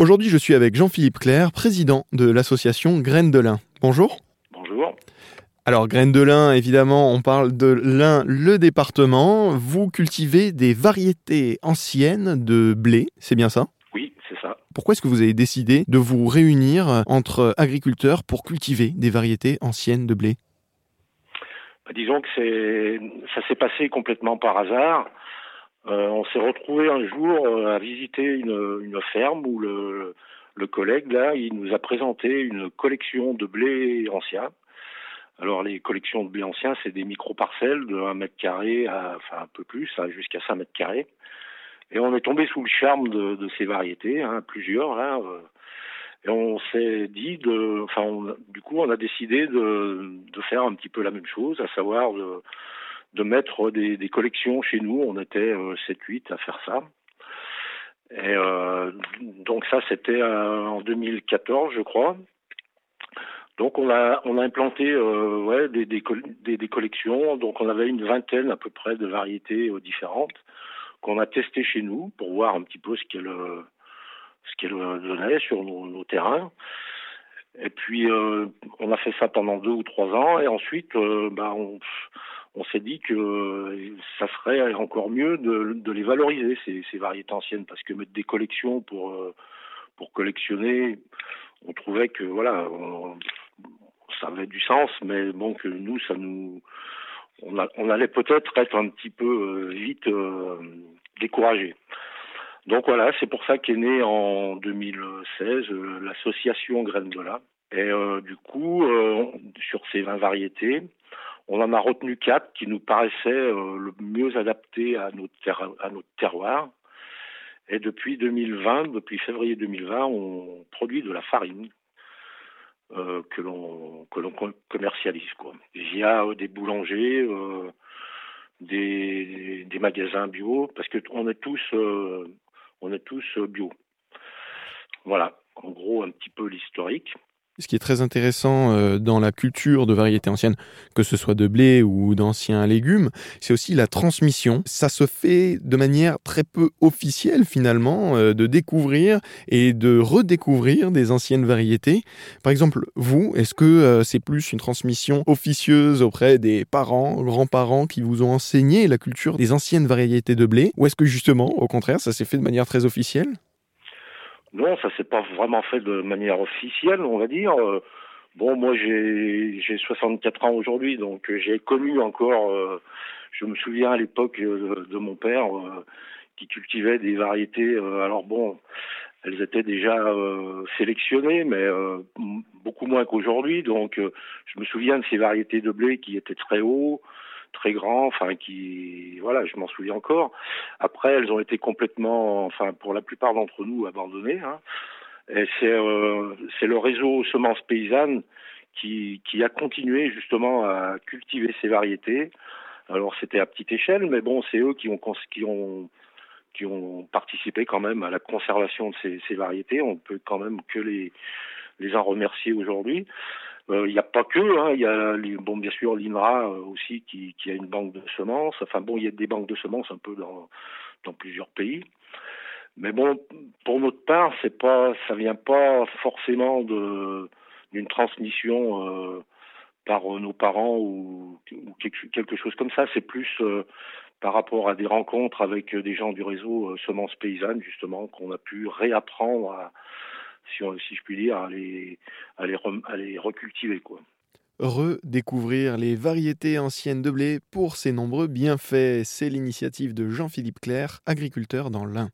Aujourd'hui, je suis avec Jean-Philippe Claire, président de l'association Graines de lin. Bonjour. Bonjour. Alors, Graines de lin, évidemment, on parle de lin, le département. Vous cultivez des variétés anciennes de blé, c'est bien ça? Oui, c'est ça. Pourquoi est-ce que vous avez décidé de vous réunir entre agriculteurs pour cultiver des variétés anciennes de blé? Bah, disons que ça s'est passé complètement par hasard. Euh, on s'est retrouvé un jour euh, à visiter une, une ferme où le, le collègue là, il nous a présenté une collection de blé ancien. Alors les collections de blé ancien, c'est des micro-parcelles de 1 mètre carré à, enfin un peu plus, hein, jusqu'à 5 mètres carrés. Et on est tombé sous le charme de, de ces variétés, hein, plusieurs euh, et on s'est dit de, enfin, on- du coup, on a décidé de, de faire un petit peu la même chose, à savoir de, de mettre des, collections chez nous. On était euh, 7-8 à faire ça. Et euh, donc ça, c'était euh, en 2014, je crois. Donc on a implanté euh, des, des, col- des, des collections. Donc on avait une vingtaine à peu près de variétés euh, différentes qu'on a testées chez nous pour voir un petit peu ce qu'elles euh, ce qu'elles euh, donnaient sur nos, terrains. Et puis euh, on a fait ça pendant deux ou trois ans et ensuite euh, bah, on, on s'est dit que euh, ça serait encore mieux de, de les valoriser ces, ces variétés anciennes parce que mettre des collections pour euh, pour collectionner, on trouvait que voilà, on- ça avait du sens, mais bon que nous ça nous on, on allait peut-être être un petit peu euh, vite euh, découragé. Donc voilà, c'est pour ça qu'est née en 2016 euh, l'association Graines de lin. Et euh, du coup, euh, sur ces 20 variétés, on en a retenu quatre qui nous paraissaient euh, le mieux adaptés à notre, terroir. Et depuis 2020, depuis février 2020, on produit de la farine euh, que l'on commercialise quoi. Via euh, des boulangers, des, magasins bio, parce que on est tous est tous bio. Voilà, en gros un petit peu l'historique. Ce qui est très intéressant euh, dans la culture de variétés anciennes, que ce soit de blé ou d'anciens légumes, c'est aussi la transmission. Ça se fait de manière très peu officielle finalement, euh, de découvrir et de redécouvrir des anciennes variétés. Par exemple, vous, est-ce que euh, c'est plus une transmission officieuse auprès des parents, grands-parents qui vous ont enseigné la culture des anciennes variétés de blé, ou est-ce que justement, au contraire, ça s'est fait de manière très officielle? Non, ça s'est pas vraiment fait de manière officielle, on va dire. Euh, Bon, moi j'ai j'ai 64 ans aujourd'hui, donc euh, j'ai connu encore. euh, je me souviens à l'époque de mon père qui cultivait des variétés. alors bon, elles étaient déjà sélectionnées, mais beaucoup moins qu'aujourd'hui. Donc, je me souviens de ces variétés de blé qui étaient très hauts, très grands, enfin qui, voilà, je m'en souviens encore. Après, elles ont été complètement, enfin pour la plupart d'entre nous, abandonnées. Hein. Euh, c'est le réseau semences paysannes qui, a continué justement à cultiver ces variétés. Alors c'était à petite échelle, mais bon, c'est eux qui ont participé quand même à la conservation de ces, ces variétés. On peut quand même que les les en remercier aujourd'hui. Euh, Il n'y a pas que, hein, il y a bon bien sûr l'INRA euh, aussi qui, a une banque de semences. Enfin bon, il y a des banques de semences un peu dans plusieurs pays. Mais bon, pour notre part, c'est pas, ça vient pas forcément d'une transmission euh, par nos parents ou, quelque, chose comme ça. C'est plus par rapport à des rencontres avec des gens du réseau semences paysannes justement qu'on a pu réapprendre, à, si, je puis dire, à les recultiver redécouvrir les variétés anciennes de blé pour ses nombreux bienfaits. C'est l'initiative de Jean-Philippe Claire, agriculteur dans l'Ain.